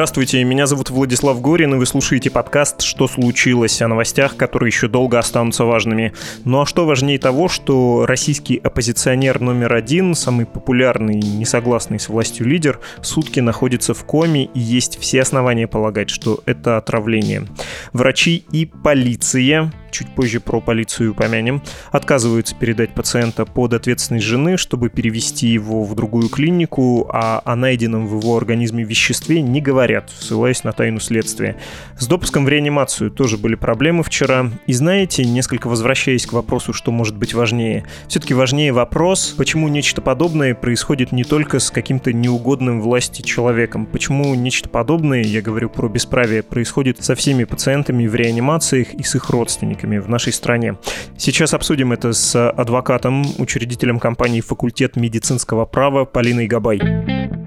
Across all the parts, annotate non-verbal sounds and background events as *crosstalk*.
Здравствуйте, меня зовут Владислав Горин, и вы слушаете подкаст «Что случилось?» о новостях, которые еще долго останутся важными. Ну а что важнее того, что российский оппозиционер номер один, самый популярный, несогласный с властью лидер, сутки находится в коме, и есть все основания полагать, что это отравление. Врачи и полиция чуть позже про полицию упомянем, отказываются передать пациента под ответственность жены, чтобы перевести его в другую клинику, а о найденном в его организме веществе не говорят, ссылаясь на тайну следствия. С допуском в реанимацию тоже были проблемы вчера. И знаете, несколько возвращаясь к вопросу, что может быть важнее, все-таки важнее вопрос, почему нечто подобное происходит не только с каким-то неугодным власти человеком, почему нечто подобное, я говорю про бесправие, происходит со всеми пациентами в реанимациях и с их родственниками сотрудниками в нашей стране. Сейчас обсудим это с адвокатом, учредителем компании «Факультет медицинского права» Полиной Габай.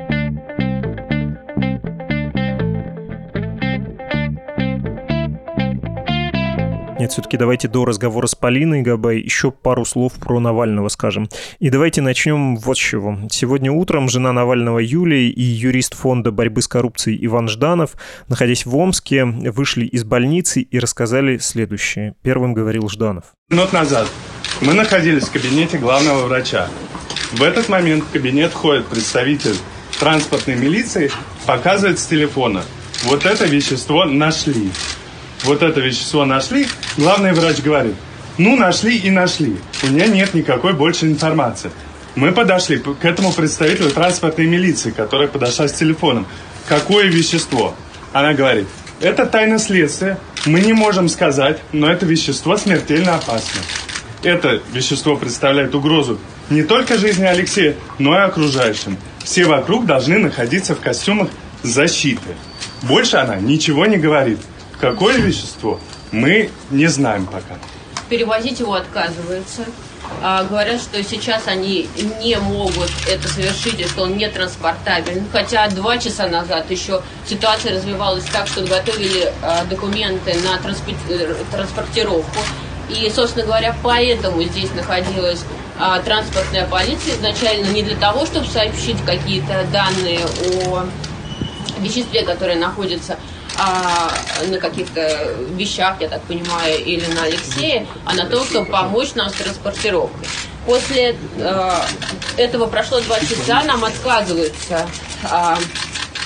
Нет, все-таки давайте до разговора с Полиной Габай еще пару слов про Навального скажем. И давайте начнем вот с чего. Сегодня утром жена Навального Юлия и юрист фонда борьбы с коррупцией Иван Жданов, находясь в Омске, вышли из больницы и рассказали следующее. Первым говорил Жданов. Минут назад мы находились в кабинете главного врача. В этот момент в кабинет ходит представитель транспортной милиции, показывает с телефона. Вот это вещество нашли вот это вещество нашли, главный врач говорит, ну, нашли и нашли. У меня нет никакой больше информации. Мы подошли к этому представителю транспортной милиции, которая подошла с телефоном. Какое вещество? Она говорит, это тайна следствия, мы не можем сказать, но это вещество смертельно опасно. Это вещество представляет угрозу не только жизни Алексея, но и окружающим. Все вокруг должны находиться в костюмах защиты. Больше она ничего не говорит. Какое вещество? Мы не знаем пока. Перевозить его отказываются. А, говорят, что сейчас они не могут это совершить, и что он не транспортабелен. Хотя два часа назад еще ситуация развивалась так, что готовили а, документы на э, транспортировку. И, собственно говоря, поэтому здесь находилась а, транспортная полиция изначально не для того, чтобы сообщить какие-то данные о веществе, которое находится а, на каких-то вещах, я так понимаю, или на Алексея, а на том, чтобы помочь нам с транспортировкой. После э, этого прошло два часа, нам отказываются э,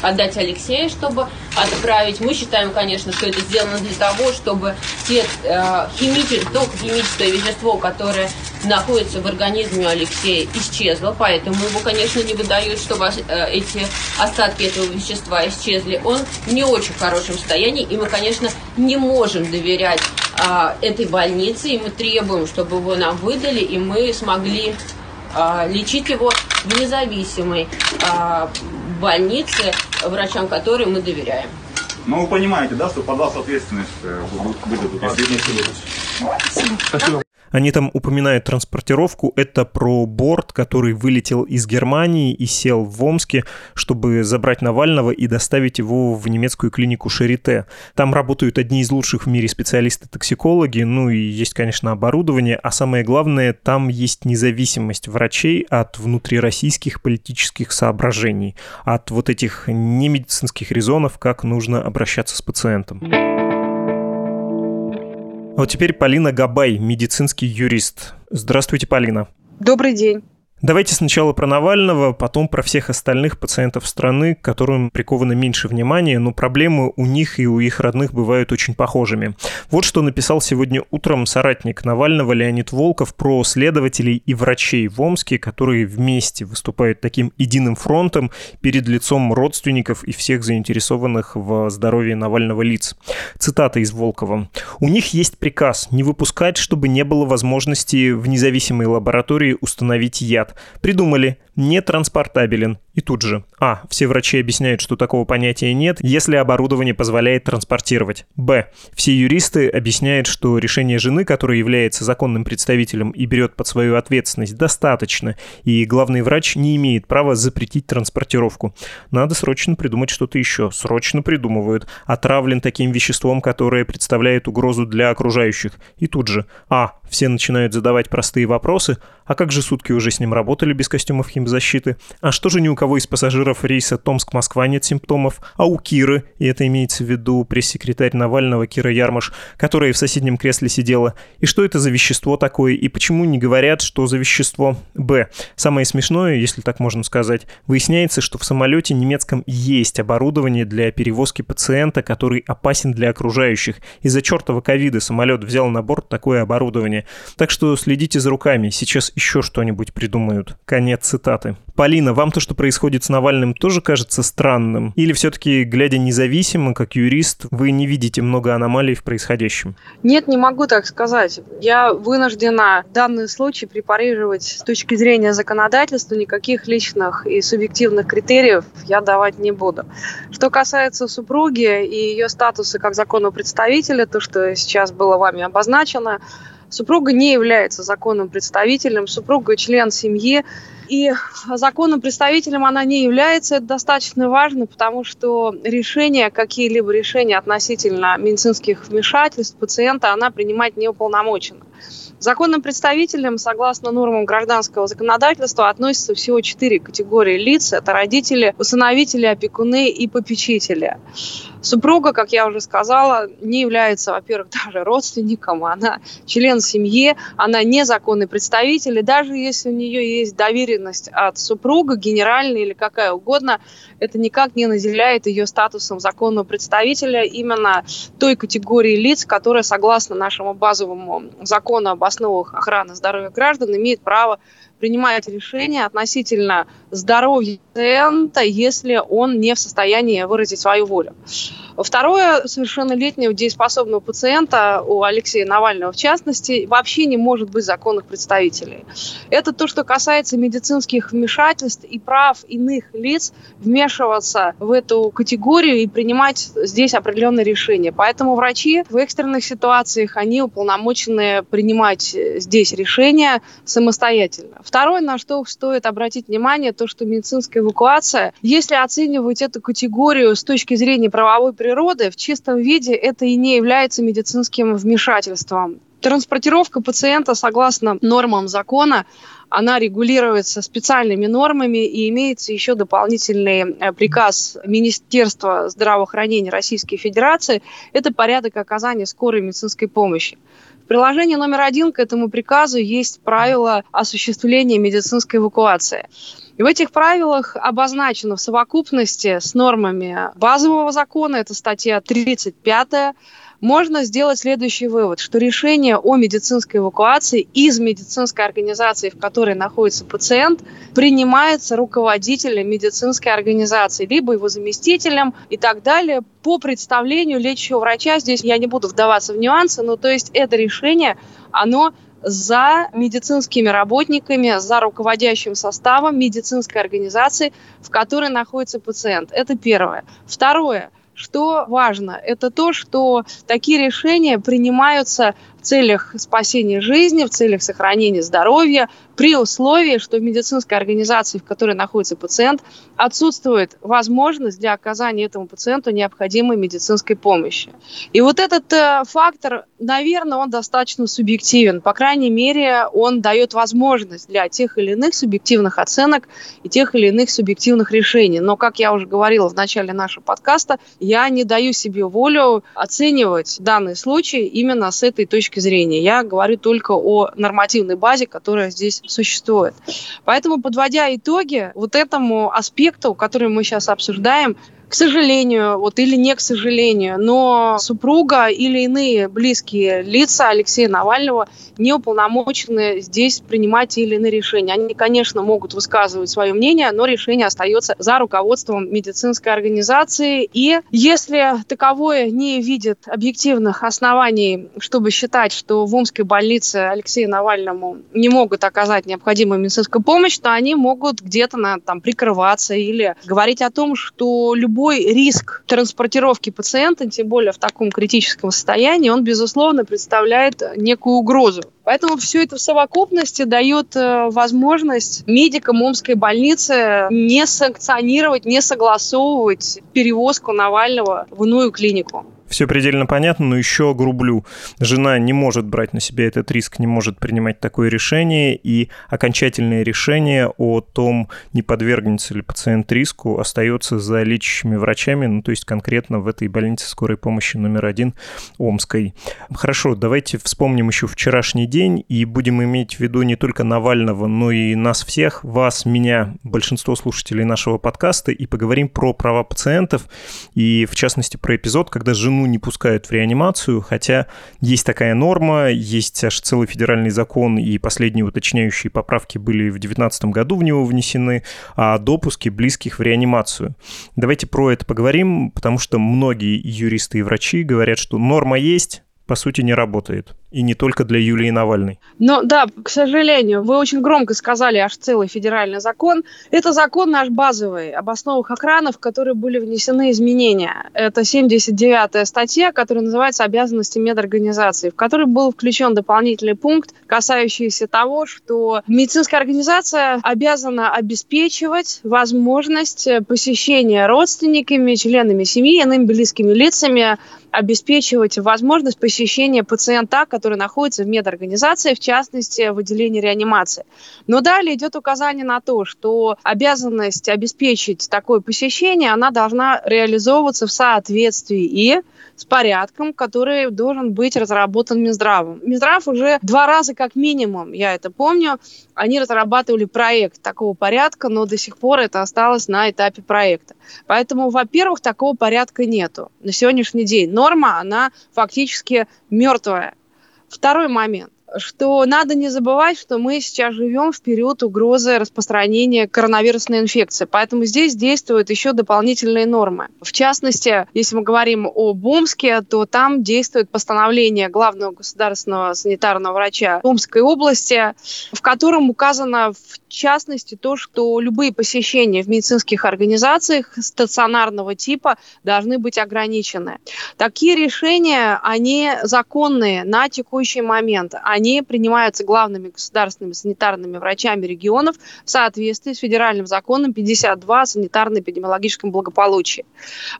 отдать Алексея, чтобы отправить. Мы считаем, конечно, что это сделано для того, чтобы те э, химические, то химическое вещество, которое находится в организме Алексея, исчезло, поэтому его, конечно, не выдают, чтобы э, эти остатки этого вещества исчезли. Он в не очень хорошем состоянии, и мы, конечно, не можем доверять э, этой больнице, и мы требуем, чтобы его нам выдали, и мы смогли э, лечить его в независимой э, больнице, врачам которой мы доверяем. Ну, вы понимаете, да, что под вас ответственность э, будет. Спасибо. Они там упоминают транспортировку. Это про борт, который вылетел из Германии и сел в Омске, чтобы забрать Навального и доставить его в немецкую клинику Шарите. Там работают одни из лучших в мире специалисты-токсикологи, ну и есть, конечно, оборудование, а самое главное, там есть независимость врачей от внутрироссийских политических соображений, от вот этих немедицинских резонов, как нужно обращаться с пациентом. Вот теперь Полина Габай, медицинский юрист. Здравствуйте, Полина. Добрый день. Давайте сначала про Навального, потом про всех остальных пациентов страны, к которым приковано меньше внимания, но проблемы у них и у их родных бывают очень похожими. Вот что написал сегодня утром соратник Навального Леонид Волков про следователей и врачей в Омске, которые вместе выступают таким единым фронтом перед лицом родственников и всех заинтересованных в здоровье Навального лиц. Цитата из Волкова. «У них есть приказ не выпускать, чтобы не было возможности в независимой лаборатории установить яд говорят, придумали, не транспортабелен. И тут же, а, все врачи объясняют, что такого понятия нет, если оборудование позволяет транспортировать. Б, все юристы объясняют, что решение жены, которая является законным представителем и берет под свою ответственность, достаточно, и главный врач не имеет права запретить транспортировку. Надо срочно придумать что-то еще. Срочно придумывают. Отравлен таким веществом, которое представляет угрозу для окружающих. И тут же, а, все начинают задавать простые вопросы, а как же сутки уже с ним работали без костюмов химзащиты? А что же ни у кого кого из пассажиров рейса Томск-Москва нет симптомов, а у Киры, и это имеется в виду пресс-секретарь Навального Кира Ярмаш, которая в соседнем кресле сидела, и что это за вещество такое, и почему не говорят, что за вещество. Б. Самое смешное, если так можно сказать, выясняется, что в самолете немецком есть оборудование для перевозки пациента, который опасен для окружающих. Из-за чертова ковида самолет взял на борт такое оборудование. Так что следите за руками, сейчас еще что-нибудь придумают. Конец цитаты. Полина, вам то, что происходит с Навальным, тоже кажется странным? Или все-таки, глядя независимо, как юрист, вы не видите много аномалий в происходящем? Нет, не могу так сказать. Я вынуждена данный случай препарировать с точки зрения законодательства. Никаких личных и субъективных критериев я давать не буду. Что касается супруги и ее статуса как законного представителя, то, что сейчас было вами обозначено, супруга не является законным представителем, супруга член семьи, и законным представителем она не является. Это достаточно важно, потому что решения, какие-либо решения относительно медицинских вмешательств пациента, она принимать не уполномочена. Законным представителем, согласно нормам гражданского законодательства, относятся всего четыре категории лиц. Это родители, усыновители, опекуны и попечители. Супруга, как я уже сказала, не является, во-первых, *laughs* даже родственником, она член семьи, она незаконный представитель, и даже если у нее есть доверенность от супруга, генеральная или какая угодно, это никак не наделяет ее статусом законного представителя именно той категории лиц, которая, согласно нашему базовому закону об основах охраны здоровья граждан, имеет право принимать решения относительно здоровья пациента, если он не в состоянии выразить свою волю. Второе, совершеннолетнего дееспособного пациента, у Алексея Навального в частности, вообще не может быть законных представителей. Это то, что касается медицинских вмешательств и прав иных лиц вмешиваться в эту категорию и принимать здесь определенные решения. Поэтому врачи в экстренных ситуациях, они уполномочены принимать здесь решения самостоятельно. Второе, на что стоит обратить внимание, то, что медицинская эвакуация, если оценивать эту категорию с точки зрения правовой природы, в чистом виде это и не является медицинским вмешательством. Транспортировка пациента согласно нормам закона она регулируется специальными нормами и имеется еще дополнительный э, приказ Министерства здравоохранения Российской Федерации. Это порядок оказания скорой медицинской помощи. В приложении номер один к этому приказу есть правила осуществления медицинской эвакуации. И в этих правилах обозначено в совокупности с нормами базового закона, это статья 35 можно сделать следующий вывод, что решение о медицинской эвакуации из медицинской организации, в которой находится пациент, принимается руководителем медицинской организации, либо его заместителем и так далее по представлению лечащего врача. Здесь я не буду вдаваться в нюансы, но то есть это решение, оно за медицинскими работниками, за руководящим составом медицинской организации, в которой находится пациент. Это первое. Второе. Что важно? Это то, что такие решения принимаются в целях спасения жизни, в целях сохранения здоровья, при условии, что в медицинской организации, в которой находится пациент, отсутствует возможность для оказания этому пациенту необходимой медицинской помощи. И вот этот э, фактор, наверное, он достаточно субъективен. По крайней мере, он дает возможность для тех или иных субъективных оценок и тех или иных субъективных решений. Но, как я уже говорила в начале нашего подкаста, я не даю себе волю оценивать данный случай именно с этой точки зрения. Я говорю только о нормативной базе, которая здесь существует. Поэтому, подводя итоги вот этому аспекту, который мы сейчас обсуждаем, к сожалению, вот или не к сожалению, но супруга или иные близкие лица Алексея Навального не уполномочены здесь принимать или иные решения. Они, конечно, могут высказывать свое мнение, но решение остается за руководством медицинской организации. И если таковое не видит объективных оснований, чтобы считать, что в Омской больнице Алексею Навальному не могут оказать необходимую медицинскую помощь, то они могут где-то там, прикрываться или говорить о том, что любой любой риск транспортировки пациента, тем более в таком критическом состоянии, он, безусловно, представляет некую угрозу. Поэтому все это в совокупности дает э, возможность медикам Омской больницы не санкционировать, не согласовывать перевозку Навального в иную клинику. Все предельно понятно, но еще грублю. Жена не может брать на себя этот риск, не может принимать такое решение, и окончательное решение о том, не подвергнется ли пациент риску, остается за лечащими врачами, ну то есть конкретно в этой больнице скорой помощи номер один Омской. Хорошо, давайте вспомним еще вчерашний день и будем иметь в виду не только Навального, но и нас всех, вас, меня, большинство слушателей нашего подкаста, и поговорим про права пациентов, и в частности про эпизод, когда жену жену не пускают в реанимацию, хотя есть такая норма, есть аж целый федеральный закон, и последние уточняющие поправки были в 2019 году в него внесены, о допуске близких в реанимацию. Давайте про это поговорим, потому что многие юристы и врачи говорят, что норма есть, по сути, не работает. И не только для Юлии Навальной. Ну да, к сожалению, вы очень громко сказали аж целый федеральный закон. Это закон наш базовый, об основах охраны, в который были внесены изменения. Это 79-я статья, которая называется «Обязанности медорганизации», в которой был включен дополнительный пункт, касающийся того, что медицинская организация обязана обеспечивать возможность посещения родственниками, членами семьи, иными близкими лицами, обеспечивать возможность посещения пациента, который находится в медорганизации, в частности, в отделении реанимации. Но далее идет указание на то, что обязанность обеспечить такое посещение, она должна реализовываться в соответствии и с порядком, который должен быть разработан Минздравом. Минздрав уже два раза как минимум, я это помню, они разрабатывали проект такого порядка, но до сих пор это осталось на этапе проекта. Поэтому, во-первых, такого порядка нету на сегодняшний день. Норма, она фактически мертвая. Второй момент что надо не забывать, что мы сейчас живем в период угрозы распространения коронавирусной инфекции. Поэтому здесь действуют еще дополнительные нормы. В частности, если мы говорим о Омске, то там действует постановление главного государственного санитарного врача Омской области, в котором указано в частности то, что любые посещения в медицинских организациях стационарного типа должны быть ограничены. Такие решения, они законные на текущий момент. Они принимаются главными государственными санитарными врачами регионов в соответствии с федеральным законом 52 о санитарно-эпидемиологическом благополучии.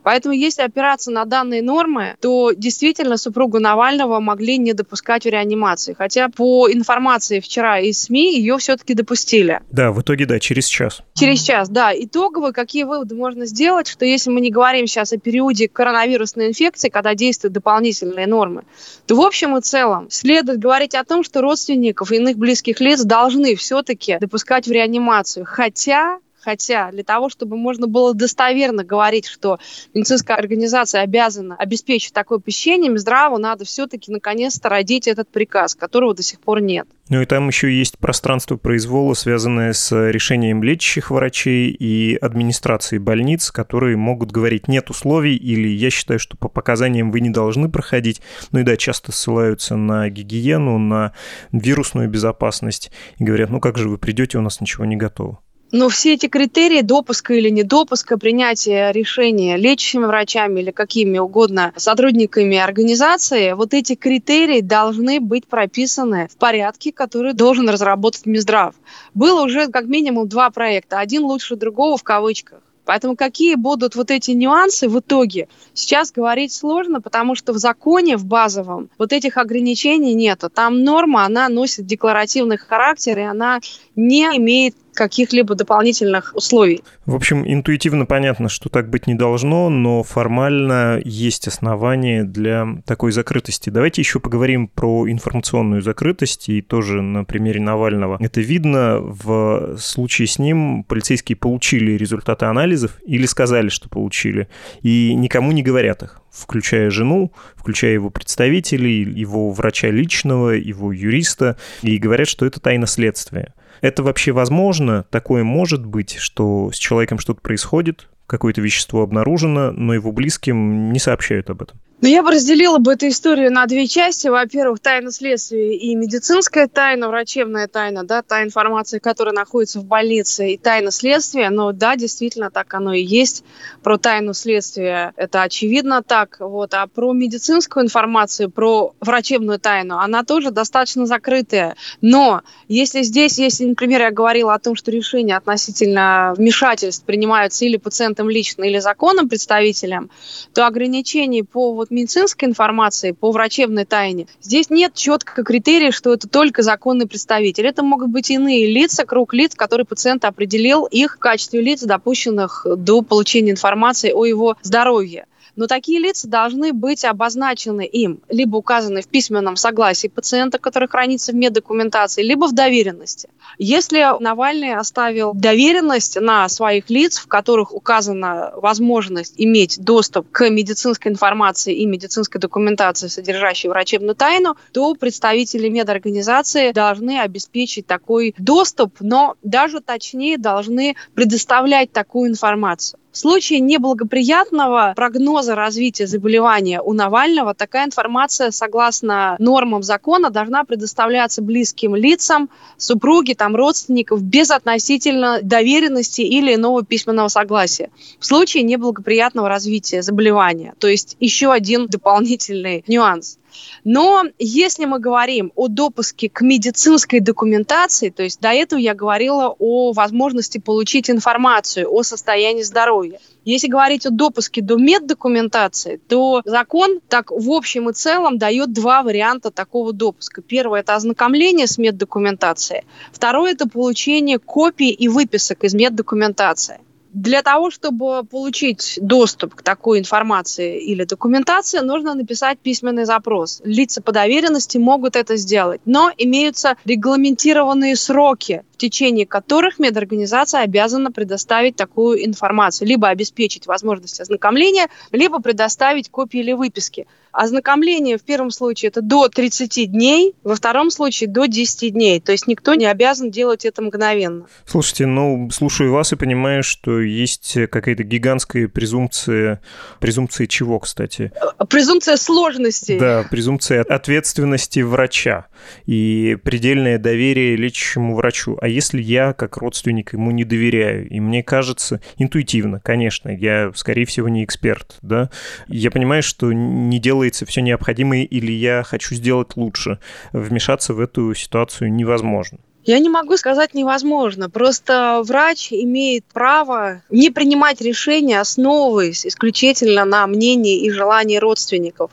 Поэтому если опираться на данные нормы, то действительно супругу Навального могли не допускать в реанимации. Хотя по информации вчера из СМИ ее все-таки допустили. Да, в итоге, да, через час. Через час, да. Итогово, какие выводы можно сделать, что если мы не говорим сейчас о периоде коронавирусной инфекции, когда действуют дополнительные нормы, то в общем и целом следует говорить о том, что родственников и иных близких лиц должны все-таки допускать в реанимацию. Хотя Хотя для того, чтобы можно было достоверно говорить, что медицинская организация обязана обеспечить такое посещение, Минздраву надо все-таки наконец-то родить этот приказ, которого до сих пор нет. Ну и там еще есть пространство произвола, связанное с решением лечащих врачей и администрации больниц, которые могут говорить нет условий или я считаю, что по показаниям вы не должны проходить. Ну и да, часто ссылаются на гигиену, на вирусную безопасность и говорят, ну как же вы придете, у нас ничего не готово. Но все эти критерии допуска или недопуска, принятия решения лечащими врачами или какими угодно сотрудниками организации, вот эти критерии должны быть прописаны в порядке, который должен разработать Минздрав. Было уже как минимум два проекта, один лучше другого в кавычках. Поэтому какие будут вот эти нюансы в итоге, сейчас говорить сложно, потому что в законе, в базовом, вот этих ограничений нету. Там норма, она носит декларативный характер, и она не имеет каких-либо дополнительных условий. В общем, интуитивно понятно, что так быть не должно, но формально есть основания для такой закрытости. Давайте еще поговорим про информационную закрытость, и тоже на примере Навального. Это видно в случае с ним полицейские получили результаты анализов или сказали, что получили, и никому не говорят их включая жену, включая его представителей, его врача личного, его юриста, и говорят, что это тайна следствия. Это вообще возможно? Такое может быть, что с человеком что-то происходит, какое-то вещество обнаружено, но его близким не сообщают об этом? Ну, я бы разделила бы эту историю на две части. Во-первых, тайна следствия и медицинская тайна, врачебная тайна, да, та информация, которая находится в больнице, и тайна следствия. Но да, действительно, так оно и есть. Про тайну следствия это очевидно так. Вот. А про медицинскую информацию, про врачебную тайну, она тоже достаточно закрытая. Но если здесь, если, например, я говорила о том, что решения относительно вмешательств принимаются или пациентом лично, или законным представителем, то ограничений по вот к медицинской информации по врачебной тайне, здесь нет четкого критерия, что это только законный представитель. Это могут быть иные лица, круг лиц, которые пациент определил их в качестве лиц, допущенных до получения информации о его здоровье. Но такие лица должны быть обозначены им, либо указаны в письменном согласии пациента, который хранится в меддокументации, либо в доверенности. Если Навальный оставил доверенность на своих лиц, в которых указана возможность иметь доступ к медицинской информации и медицинской документации, содержащей врачебную тайну, то представители медорганизации должны обеспечить такой доступ, но даже точнее должны предоставлять такую информацию. В случае неблагоприятного прогноза развития заболевания у Навального такая информация, согласно нормам закона, должна предоставляться близким лицам, супруге, там, родственников, без относительно доверенности или иного письменного согласия. В случае неблагоприятного развития заболевания. То есть еще один дополнительный нюанс. Но если мы говорим о допуске к медицинской документации, то есть до этого я говорила о возможности получить информацию о состоянии здоровья. Если говорить о допуске до меддокументации, то закон так в общем и целом дает два варианта такого допуска. Первое – это ознакомление с меддокументацией. Второе – это получение копий и выписок из меддокументации. Для того, чтобы получить доступ к такой информации или документации, нужно написать письменный запрос. Лица по доверенности могут это сделать, но имеются регламентированные сроки, в течение которых медорганизация обязана предоставить такую информацию, либо обеспечить возможность ознакомления, либо предоставить копии или выписки. Ознакомление в первом случае это до 30 дней, во втором случае до 10 дней. То есть никто не обязан делать это мгновенно. Слушайте, ну, слушаю вас и понимаю, что есть какая-то гигантская презумпция... Презумпция чего, кстати? Презумпция сложности. Да, презумпция ответственности врача и предельное доверие лечащему врачу. А если я, как родственник, ему не доверяю, и мне кажется, интуитивно, конечно, я, скорее всего, не эксперт, да, я понимаю, что не делается все необходимое или я хочу сделать лучше, вмешаться в эту ситуацию невозможно. Я не могу сказать невозможно. Просто врач имеет право не принимать решения, основываясь исключительно на мнении и желании родственников.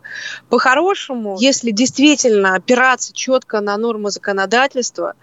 По-хорошему, если действительно опираться четко на нормы законодательства,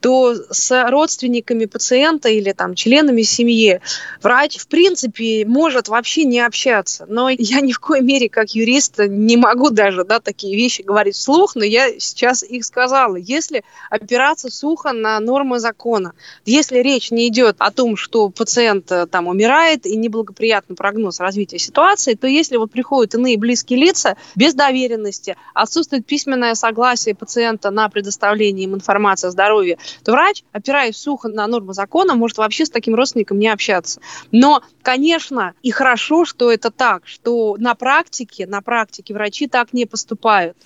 то с родственниками пациента или там членами семьи врач в принципе может вообще не общаться. Но я ни в коей мере как юрист не могу даже да, такие вещи говорить вслух, но я сейчас их сказала. Если опираться сухо на нормы закона, если речь не идет о том, что пациент э, там умирает и неблагоприятный прогноз развития ситуации, то если вот приходят иные близкие лица без доверенности, отсутствует письменное согласие пациента на предоставление им информации о здоровье, то врач, опираясь сухо на нормы закона, может вообще с таким родственником не общаться. Но, конечно, и хорошо, что это так, что на практике, на практике врачи так не поступают.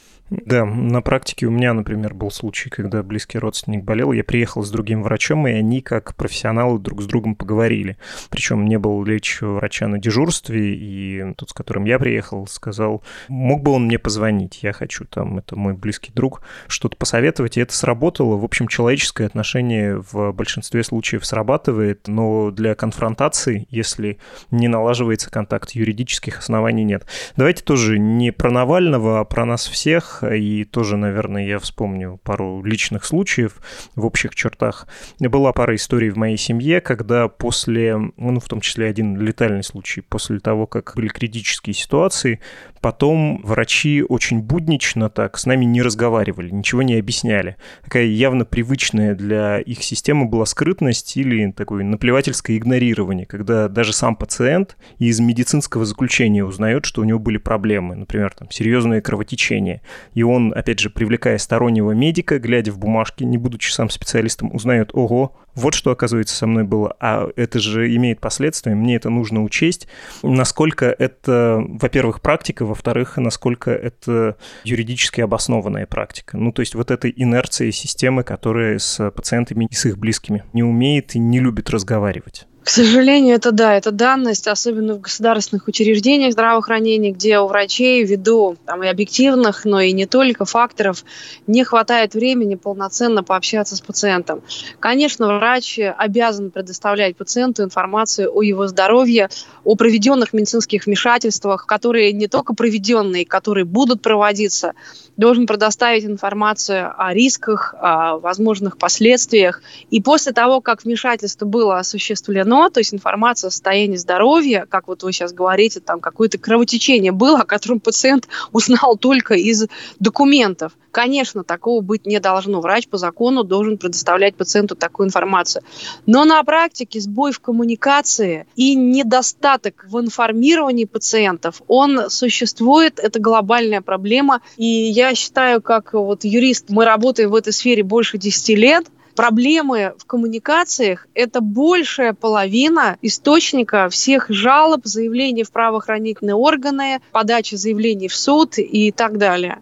Да, на практике у меня, например, был случай, когда близкий родственник болел, я приехал с другим врачом, и они как профессионалы друг с другом поговорили. Причем не был лечащего врача на дежурстве, и тот, с которым я приехал, сказал, мог бы он мне позвонить, я хочу там, это мой близкий друг, что-то посоветовать, и это сработало. В общем, человеческое отношение в большинстве случаев срабатывает, но для конфронтации, если не налаживается контакт, юридических оснований нет. Давайте тоже не про Навального, а про нас всех и тоже, наверное, я вспомню пару личных случаев в общих чертах. Была пара историй в моей семье, когда после, ну, в том числе один летальный случай, после того, как были критические ситуации, потом врачи очень буднично так с нами не разговаривали, ничего не объясняли. Такая явно привычная для их системы была скрытность или такое наплевательское игнорирование, когда даже сам пациент из медицинского заключения узнает, что у него были проблемы, например, там, серьезное кровотечение. И он, опять же, привлекая стороннего медика, глядя в бумажки, не будучи сам специалистом, узнает, ого, вот что, оказывается, со мной было. А это же имеет последствия, мне это нужно учесть. Насколько это, во-первых, практика, во-вторых, насколько это юридически обоснованная практика. Ну, то есть вот этой инерции системы, которая с пациентами и с их близкими не умеет и не любит разговаривать. К сожалению, это да, это данность, особенно в государственных учреждениях здравоохранения, где у врачей ввиду там, и объективных, но и не только факторов не хватает времени полноценно пообщаться с пациентом. Конечно, врач обязан предоставлять пациенту информацию о его здоровье, о проведенных медицинских вмешательствах, которые не только проведенные, которые будут проводиться, должен предоставить информацию о рисках, о возможных последствиях. И после того, как вмешательство было осуществлено, то есть информация о состоянии здоровья, как вот вы сейчас говорите, там какое-то кровотечение было, о котором пациент *laughs* узнал только из документов. Конечно, такого быть не должно. Врач по закону должен предоставлять пациенту такую информацию. Но на практике сбой в коммуникации и недостаток в информировании пациентов, он существует, это глобальная проблема. И я считаю, как вот юрист, мы работаем в этой сфере больше 10 лет, проблемы в коммуникациях – это большая половина источника всех жалоб, заявлений в правоохранительные органы, подачи заявлений в суд и так далее.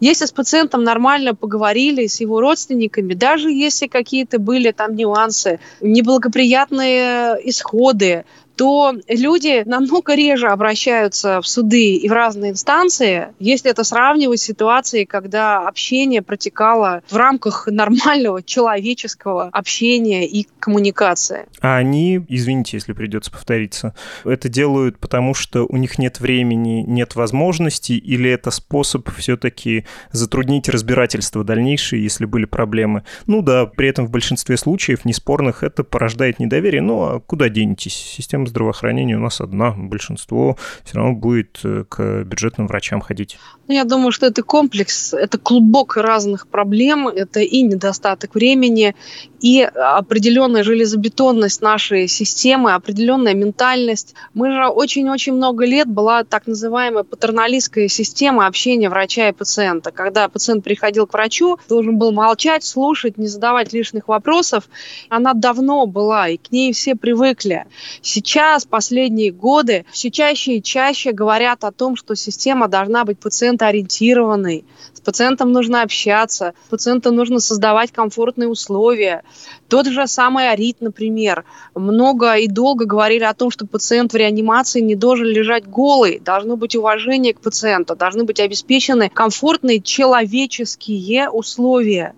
Если с пациентом нормально поговорили, с его родственниками, даже если какие-то были там нюансы, неблагоприятные исходы, то люди намного реже обращаются в суды и в разные инстанции, если это сравнивать с ситуацией, когда общение протекало в рамках *laughs* нормального человеческого общения и коммуникации. А они, извините, если придется повториться, это делают потому, что у них нет времени, нет возможности, или это способ все-таки затруднить разбирательство дальнейшее, если были проблемы? Ну да, при этом в большинстве случаев, неспорных, это порождает недоверие. Ну а куда денетесь? Система здравоохранения у нас одна, большинство все равно будет э, к бюджетным врачам ходить. Ну, я думаю, что это комплекс, это клубок разных проблем, это и недостаток времени, и определенная железобетонность нашей системы, определенная ментальность. Мы же очень-очень много лет была так называемая патерналистская система общения врача и пациента. Когда пациент приходил к врачу, должен был молчать, слушать, не задавать лишних вопросов. Она давно была, и к ней все привыкли. Сейчас, последние годы, все чаще и чаще говорят о том, что система должна быть пациентоориентированной, с пациентом нужно общаться, пациенту нужно создавать комфортные условия. Тот же самый Арит, например, много и долго говорили о том, что пациент в реанимации не должен лежать голый, должно быть уважение к пациенту, должны быть обеспечены комфортные человеческие условия.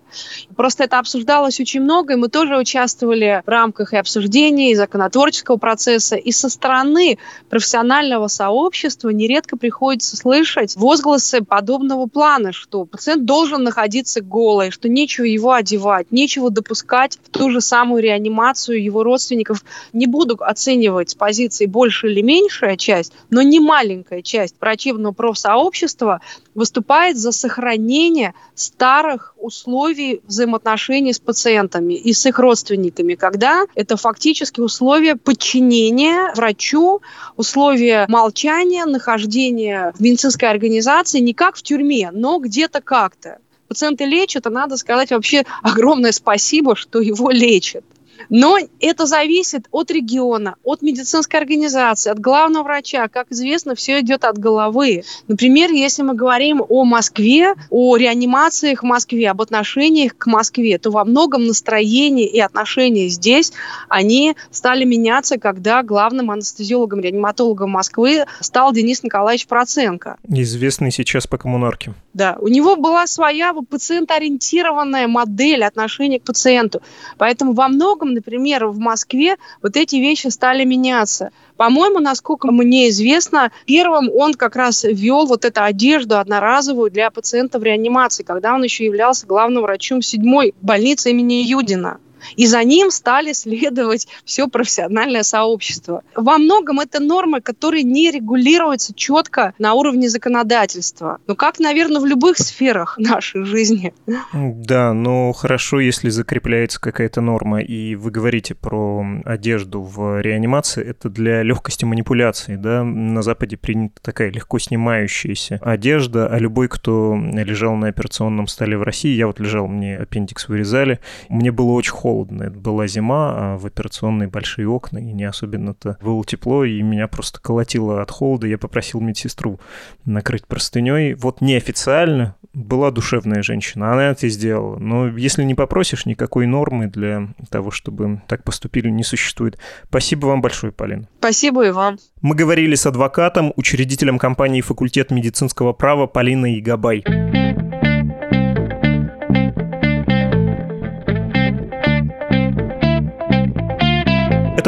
Просто это обсуждалось очень много, и мы тоже участвовали в рамках и обсуждений, и законотворческого процесса, и со стороны профессионального сообщества нередко приходится слышать возгласы подобного плана, что пациент должен находиться голый, что нечего его одевать, нечего допускать в ту же самую реанимацию его родственников. Не буду оценивать с позиции больше или меньшая часть, но не маленькая часть врачебного профсообщества выступает за сохранение старых условий взаимоотношений с пациентами и с их родственниками, когда это фактически условия подчинения врачу, условия молчания, нахождения в медицинской организации не как в тюрьме, но где-то как-то пациенты лечат, а надо сказать вообще огромное спасибо, что его лечат. Но это зависит от региона, от медицинской организации, от главного врача. Как известно, все идет от головы. Например, если мы говорим о Москве, о реанимациях в Москве, об отношениях к Москве, то во многом настроение и отношения здесь, они стали меняться, когда главным анестезиологом-реаниматологом Москвы стал Денис Николаевич Проценко. Известный сейчас по коммунарке. Да, у него была своя пациентоориентированная модель отношения к пациенту. Поэтому во многом например, в Москве вот эти вещи стали меняться. По-моему, насколько мне известно, первым он как раз ввел вот эту одежду одноразовую для пациентов в реанимации, когда он еще являлся главным врачом седьмой больницы имени Юдина. И за ним стали следовать все профессиональное сообщество. Во многом это нормы, которые не регулируются четко на уровне законодательства. Ну, как, наверное, в любых сферах нашей жизни. Да, но хорошо, если закрепляется какая-то норма, и вы говорите про одежду в реанимации, это для легкости манипуляции, да? На Западе принята такая легко снимающаяся одежда, а любой, кто лежал на операционном столе в России, я вот лежал, мне аппендикс вырезали, мне было очень холодно, холодно. Это была зима, а в операционной большие окна, и не особенно-то было тепло, и меня просто колотило от холода. Я попросил медсестру накрыть простыней. Вот неофициально была душевная женщина, она это сделала. Но если не попросишь, никакой нормы для того, чтобы так поступили, не существует. Спасибо вам большое, Полина. Спасибо и вам. Мы говорили с адвокатом, учредителем компании «Факультет медицинского права» Полиной Игабай.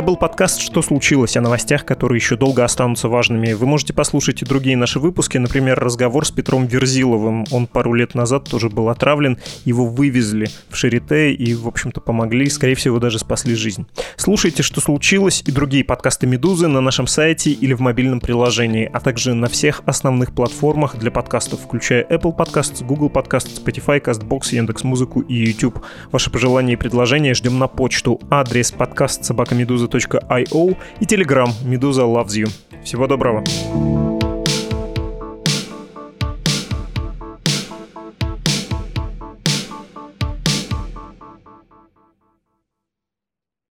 Был подкаст «Что случилось?» о новостях, которые еще долго останутся важными. Вы можете послушать и другие наши выпуски, например, разговор с Петром Верзиловым. Он пару лет назад тоже был отравлен, его вывезли в Шарите и, в общем-то, помогли, скорее всего, даже спасли жизнь. Слушайте «Что случилось?» и другие подкасты «Медузы» на нашем сайте или в мобильном приложении, а также на всех основных платформах для подкастов, включая Apple Podcasts, Google Podcasts, Spotify, CastBox, Яндекс.Музыку и YouTube. Ваши пожелания и предложения ждем на почту. Адрес подкаст собакамедуза meduza.io и Telegram Medusa Loves You. Всего доброго.